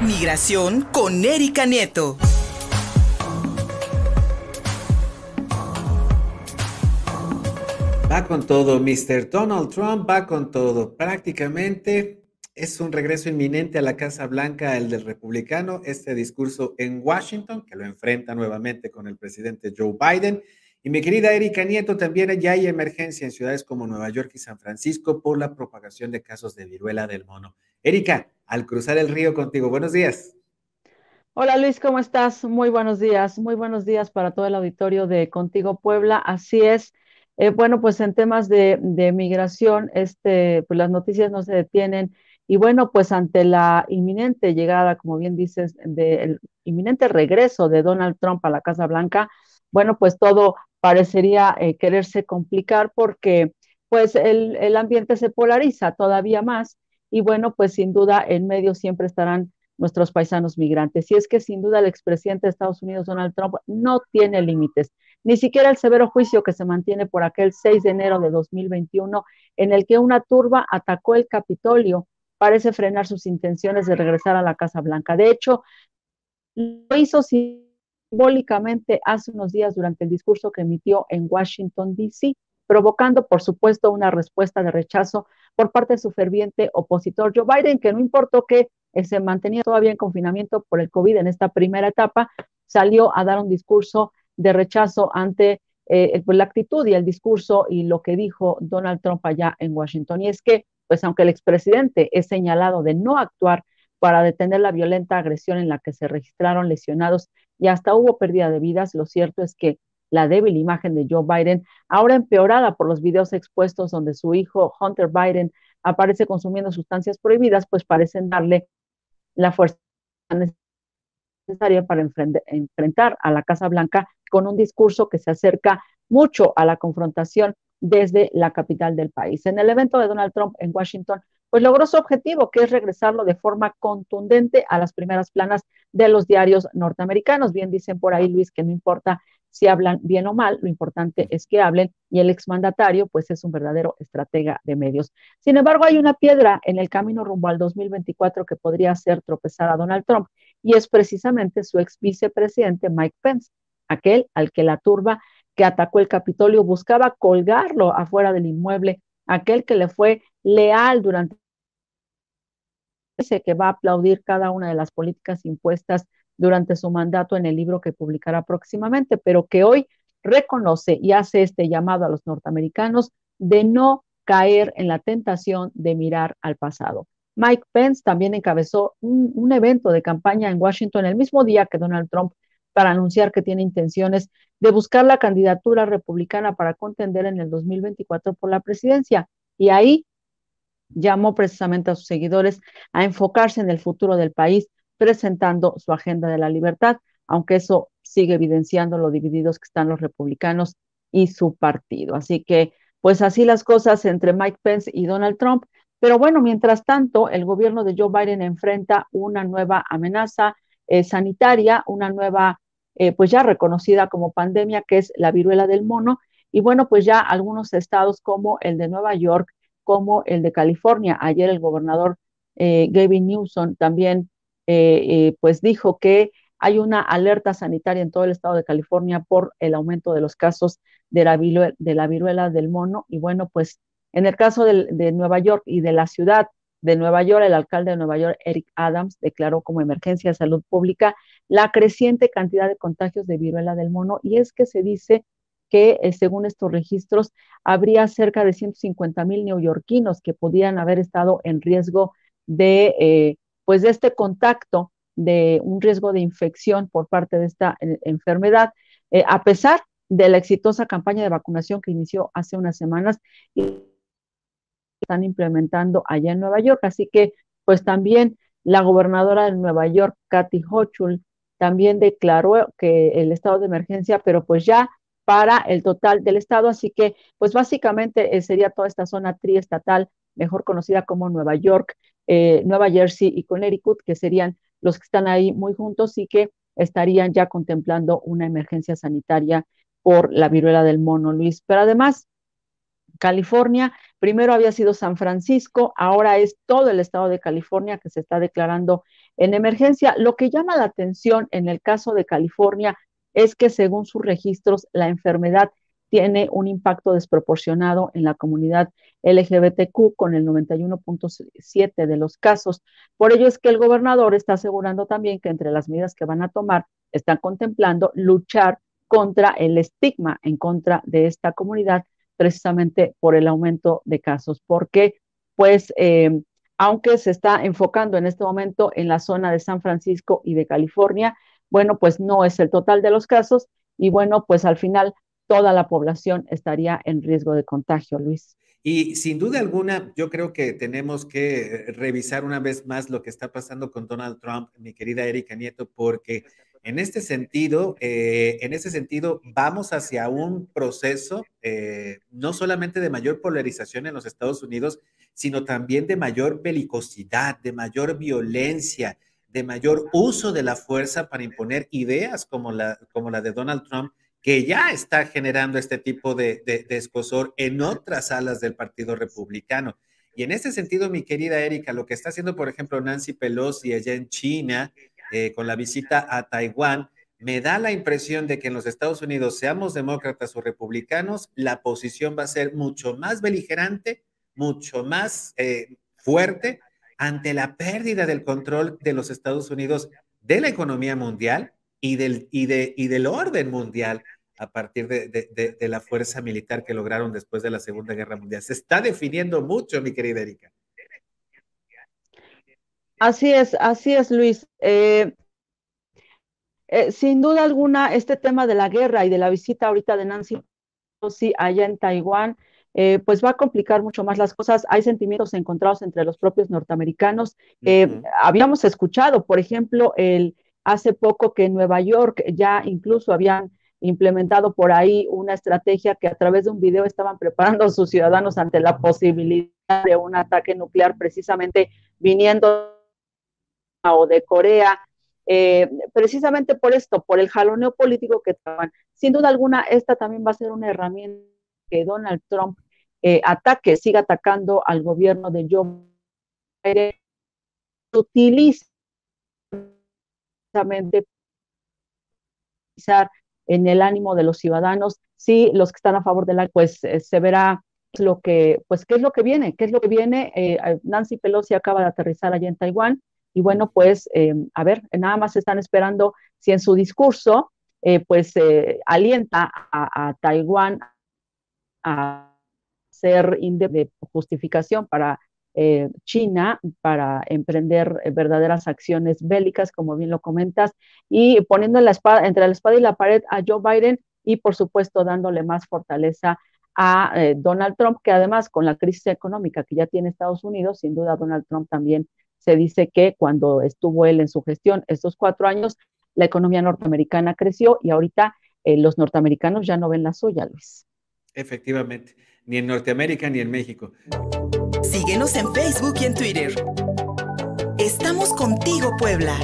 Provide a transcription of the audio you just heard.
Migración con Erika Nieto. Va con todo, Mr. Donald Trump va con todo. Prácticamente es un regreso inminente a la Casa Blanca, el del republicano, este discurso en Washington, que lo enfrenta nuevamente con el presidente Joe Biden. Y mi querida Erika Nieto, también ya hay emergencia en ciudades como Nueva York y San Francisco por la propagación de casos de viruela del mono. Erika, al cruzar el río contigo, buenos días. Hola Luis, ¿cómo estás? Muy buenos días, muy buenos días para todo el auditorio de Contigo Puebla. Así es. Eh, bueno, pues en temas de, de migración, este, pues las noticias no se detienen y bueno, pues ante la inminente llegada, como bien dices, del inminente regreso de Donald Trump a la Casa Blanca, bueno, pues todo parecería eh, quererse complicar porque pues el, el, ambiente se polariza todavía más y bueno, pues sin duda en medio siempre estarán nuestros paisanos migrantes. Y es que sin duda el expresidente de Estados Unidos, Donald Trump, no tiene límites, ni siquiera el severo juicio que se mantiene por aquel 6 de enero de 2021 en el que una turba atacó el Capitolio parece frenar sus intenciones de regresar a la Casa Blanca. De hecho, lo hizo simbólicamente hace unos días durante el discurso que emitió en Washington, D.C., provocando, por supuesto, una respuesta de rechazo por parte de su ferviente opositor Joe Biden, que no importó que se mantenía todavía en confinamiento por el COVID en esta primera etapa, salió a dar un discurso de rechazo ante eh, la actitud y el discurso y lo que dijo Donald Trump allá en Washington. Y es que pues aunque el expresidente es señalado de no actuar para detener la violenta agresión en la que se registraron lesionados y hasta hubo pérdida de vidas, lo cierto es que la débil imagen de Joe Biden, ahora empeorada por los videos expuestos donde su hijo Hunter Biden aparece consumiendo sustancias prohibidas, pues parecen darle la fuerza necesaria para enfrentar a la Casa Blanca con un discurso que se acerca mucho a la confrontación desde la capital del país. En el evento de Donald Trump en Washington, pues logró su objetivo, que es regresarlo de forma contundente a las primeras planas de los diarios norteamericanos. Bien dicen por ahí, Luis, que no importa si hablan bien o mal, lo importante es que hablen y el exmandatario pues es un verdadero estratega de medios. Sin embargo, hay una piedra en el camino rumbo al 2024 que podría hacer tropezar a Donald Trump y es precisamente su ex vicepresidente Mike Pence, aquel al que la turba que atacó el Capitolio buscaba colgarlo afuera del inmueble, aquel que le fue leal durante ese que va a aplaudir cada una de las políticas impuestas durante su mandato en el libro que publicará próximamente, pero que hoy reconoce y hace este llamado a los norteamericanos de no caer en la tentación de mirar al pasado. Mike Pence también encabezó un, un, evento de campaña en Washington el mismo día que Donald Trump para anunciar que tiene intenciones de buscar la candidatura republicana para contender en el 2024 por la presidencia. Y ahí llamó precisamente a sus seguidores a enfocarse en el futuro del país, presentando su agenda de la libertad, aunque eso sigue evidenciando lo divididos que están los republicanos y su partido. Así que, pues así las cosas entre Mike Pence y Donald Trump. Pero bueno, mientras tanto, el gobierno de Joe Biden enfrenta una nueva amenaza eh, sanitaria, una nueva eh, pues ya reconocida como pandemia, que es la viruela del mono. Y bueno, pues ya algunos estados como el de Nueva York, como el de California, ayer el gobernador eh, Gavin Newsom también eh, pues dijo que hay una alerta sanitaria en todo el estado de California por el aumento de los casos de la, viruela, de la viruela del mono. Y bueno, pues en el caso de, de Nueva York y de la ciudad de Nueva York, el alcalde de Nueva York, Eric Adams, declaró como emergencia de salud pública la creciente cantidad de contagios de viruela del mono y es que se dice que eh, según estos registros habría cerca de 150 mil neoyorquinos que podían haber estado en riesgo de, eh, pues de este contacto, de un riesgo de infección por parte de esta eh, enfermedad, a pesar de la exitosa campaña de vacunación que inició hace unas semanas y están implementando allá en Nueva York. Así que, pues también la gobernadora de Nueva York, Kathy Hochul, también declaró que el estado de emergencia, pero pues ya para el total del estado, así que pues básicamente eh, sería toda esta zona triestatal, mejor conocida como Nueva York, eh, Nueva Jersey y Connecticut, que serían los que están ahí muy juntos y que estarían ya contemplando una emergencia sanitaria por la viruela del mono, Luis. Pero además, California Primero había sido San Francisco, ahora es todo el estado de California que se está declarando en emergencia. Lo que llama la atención en el caso de California es que según sus registros, la enfermedad tiene un impacto desproporcionado en la comunidad LGBTQ con el 91.7 de los casos. Por ello es que el gobernador está asegurando también que entre las medidas que van a tomar están contemplando luchar contra el estigma en contra de esta comunidad precisamente por el aumento de casos, porque pues eh, aunque se está enfocando en este momento en la zona de San Francisco y de California, bueno, pues no es el total de los casos y bueno, pues al final toda la población estaría en riesgo de contagio, Luis. Y sin duda alguna, yo creo que tenemos que revisar una vez más lo que está pasando con Donald Trump, mi querida Erika Nieto, porque en este sentido, eh, en ese sentido, vamos hacia un proceso eh, no solamente de mayor polarización en los Estados Unidos, sino también de mayor belicosidad, de mayor violencia, de mayor uso de la fuerza para imponer ideas como la, como la de Donald Trump, que ya está generando este tipo de, de, escosor en otras alas del Partido Republicano. Y en ese sentido, mi querida Erika, lo que está haciendo, por ejemplo, Nancy Pelosi allá en China, eh, con la visita a Taiwán, me da la impresión de que en los Estados Unidos, seamos demócratas o republicanos, la posición va a ser mucho más beligerante, mucho más eh, fuerte ante la pérdida del control de los Estados Unidos de la economía mundial y del, y de, y del orden mundial a partir de, de, la fuerza militar que lograron después de la Segunda Guerra Mundial. Se está definiendo mucho, mi querida Erika. Así es, así es, Luis. Eh, eh, sin duda alguna, este tema de la guerra y de la visita ahorita de Nancy Pelosi allá en Taiwán, eh, pues va a complicar mucho más las cosas. Hay sentimientos encontrados entre los propios norteamericanos. Eh, habíamos escuchado, por ejemplo, el, hace poco que en Nueva York ya incluso habían implementado por ahí una estrategia que a través de un video estaban preparando a sus ciudadanos ante la posibilidad de un ataque nuclear, precisamente viniendo o de Corea, eh, precisamente por esto, por el jaloneo político que traban. Sin duda alguna, esta también va a ser una herramienta que Donald Trump eh, ataque, siga atacando al gobierno de Joe Biden, utiliza en el ánimo de los ciudadanos, sí, los que están a favor de la, pues eh, se verá lo que, pues, qué es lo que viene, qué es lo que viene. Eh, Nancy Pelosi acaba de aterrizar allá en Taiwán, y bueno, pues, eh, a ver, nada más están esperando si en su discurso, pues, alienta a, Taiwán a ser de justificación para eh, China para emprender verdaderas acciones bélicas, como bien lo comentas, y poniendo la espada, entre la espada y la pared a Joe Biden y, por supuesto, dándole más fortaleza a eh, Donald Trump, que además con la crisis económica que ya tiene Estados Unidos, sin duda Donald Trump también se dice que cuando estuvo él en su gestión estos cuatro años, la economía norteamericana creció y ahorita eh, los norteamericanos ya no ven la suya, Luis. Efectivamente, ni en Norteamérica ni en México. Síguenos en Facebook y en Twitter. Estamos contigo, Puebla.